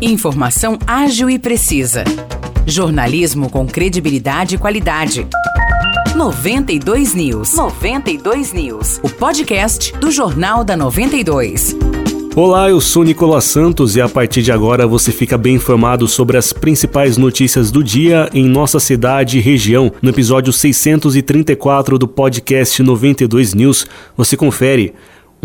Informação ágil e precisa. Jornalismo com credibilidade e qualidade. 92 News. 92 News. O podcast do Jornal da 92. Olá, eu sou Nicolas Santos e a partir de agora você fica bem informado sobre as principais notícias do dia em nossa cidade e região. No episódio 634 do podcast 92 News, você confere.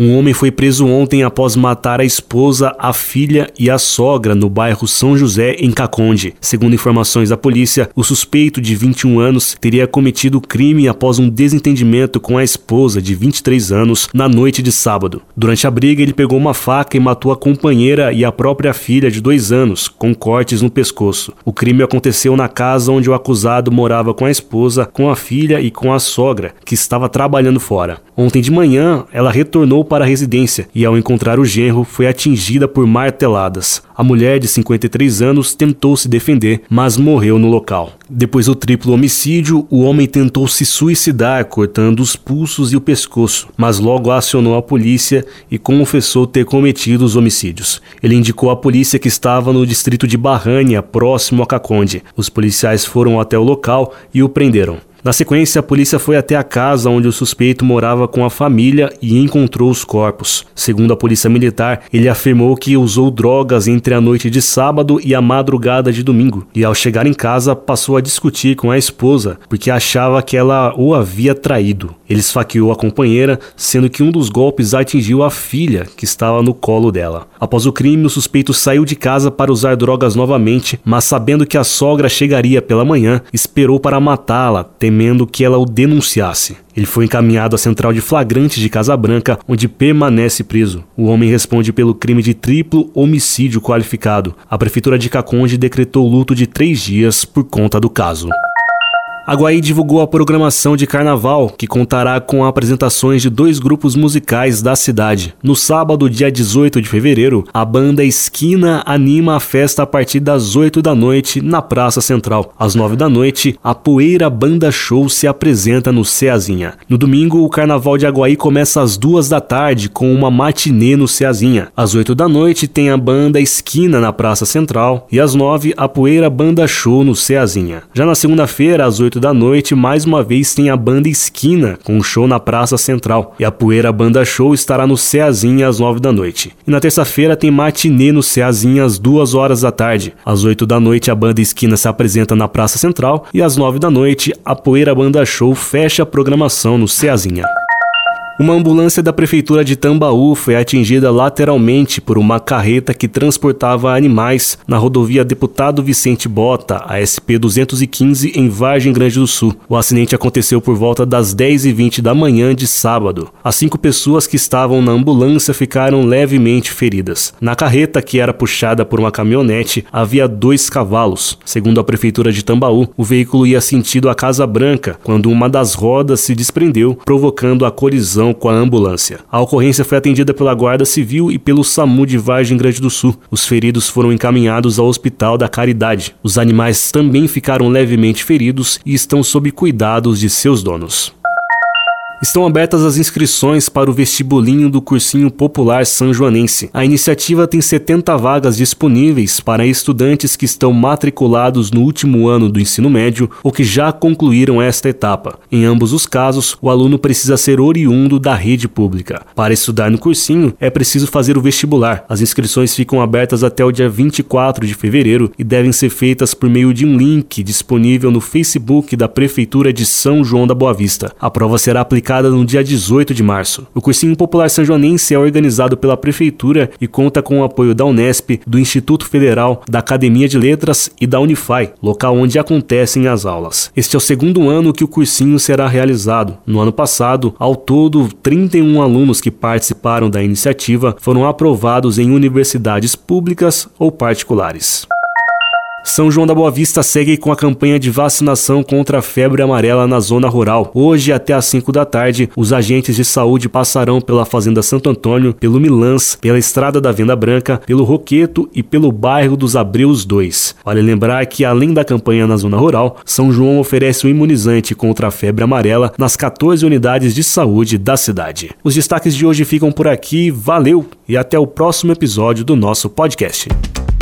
Um homem foi preso ontem após matar a esposa, a filha e a sogra no bairro São José, em Caconde. Segundo informações da polícia, o suspeito de 21 anos teria cometido o crime após um desentendimento com a esposa de 23 anos na noite de sábado. Durante a briga, ele pegou uma faca e matou a companheira e a própria filha de dois anos, com cortes no pescoço. O crime aconteceu na casa onde o acusado morava com a esposa, com a filha e com a sogra, que estava trabalhando fora. Ontem de manhã, ela retornou para a residência e, ao encontrar o genro, foi atingida por marteladas. A mulher de 53 anos tentou se defender, mas morreu no local. Depois do triplo homicídio, o homem tentou se suicidar, cortando os pulsos e o pescoço, mas logo acionou a polícia e confessou ter cometido os homicídios. Ele indicou à polícia que estava no distrito de Barrânia, próximo a Caconde. Os policiais foram até o local e o prenderam. Na sequência, a polícia foi até a casa onde o suspeito morava com a família e encontrou os corpos. Segundo a polícia militar, ele afirmou que usou drogas entre a noite de sábado e a madrugada de domingo, e ao chegar em casa passou a discutir com a esposa porque achava que ela o havia traído. Ele esfaqueou a companheira, sendo que um dos golpes atingiu a filha, que estava no colo dela. Após o crime, o suspeito saiu de casa para usar drogas novamente, mas sabendo que a sogra chegaria pela manhã, esperou para matá-la, temendo que ela o denunciasse. Ele foi encaminhado à central de flagrantes de Casabranca, onde permanece preso. O homem responde pelo crime de triplo homicídio qualificado. A prefeitura de Caconde decretou luto de três dias por conta do caso. A Guaí divulgou a programação de carnaval, que contará com apresentações de dois grupos musicais da cidade. No sábado, dia 18 de fevereiro, a banda Esquina anima a festa a partir das 8 da noite na Praça Central. Às 9 da noite, a Poeira Banda Show se apresenta no Ceazinha. No domingo, o Carnaval de Aguaí começa às 2 da tarde com uma matinê no Ceazinha. Às 8 da noite tem a banda Esquina na Praça Central e às 9 a Poeira Banda Show no Ceazinha. Já na segunda-feira, às 8 da noite, mais uma vez tem a banda Esquina, com um show na Praça Central. E a Poeira Banda Show estará no Ceazinha às 9 da noite. E na terça-feira tem matinê no Ceazinha às 2 horas da tarde. Às 8 da noite, a banda Esquina se apresenta na Praça Central. E às 9 da noite, a Poeira Banda Show fecha a programação no Ceazinha. Uma ambulância da prefeitura de Tambaú foi atingida lateralmente por uma carreta que transportava animais na rodovia Deputado Vicente Bota, a SP 215, em Vargem Grande do Sul. O acidente aconteceu por volta das 10h20 da manhã de sábado. As cinco pessoas que estavam na ambulância ficaram levemente feridas. Na carreta, que era puxada por uma caminhonete, havia dois cavalos. Segundo a prefeitura de Tambaú, o veículo ia sentido a Casa Branca quando uma das rodas se desprendeu, provocando a colisão com a ambulância. A ocorrência foi atendida pela Guarda Civil e pelo SAMU de Vargem Grande do Sul. Os feridos foram encaminhados ao Hospital da Caridade. Os animais também ficaram levemente feridos e estão sob cuidados de seus donos. Estão abertas as inscrições para o vestibulinho do Cursinho Popular São Joanense. A iniciativa tem 70 vagas disponíveis para estudantes que estão matriculados no último ano do ensino médio ou que já concluíram esta etapa. Em ambos os casos, o aluno precisa ser oriundo da rede pública. Para estudar no cursinho, é preciso fazer o vestibular. As inscrições ficam abertas até o dia 24 de fevereiro e devem ser feitas por meio de um link disponível no Facebook da Prefeitura de São João da Boa Vista. A prova será aplicada no dia 18 de março. O Cursinho Popular São Joanense é organizado pela Prefeitura e conta com o apoio da Unesp, do Instituto Federal, da Academia de Letras e da Unify, local onde acontecem as aulas. Este é o segundo ano que o cursinho será realizado. No ano passado, ao todo, 31 alunos que participaram da iniciativa foram aprovados em universidades públicas ou particulares. São João da Boa Vista segue com a campanha de vacinação contra a febre amarela na zona rural. Hoje, até às 5 da tarde, os agentes de saúde passarão pela Fazenda Santo Antônio, pelo Milãs, pela Estrada da Venda Branca, pelo Roqueto e pelo bairro dos Abreus 2. Vale lembrar que, além da campanha na zona rural, São João oferece um imunizante contra a febre amarela nas 14 unidades de saúde da cidade. Os destaques de hoje ficam por aqui, valeu e até o próximo episódio do nosso podcast.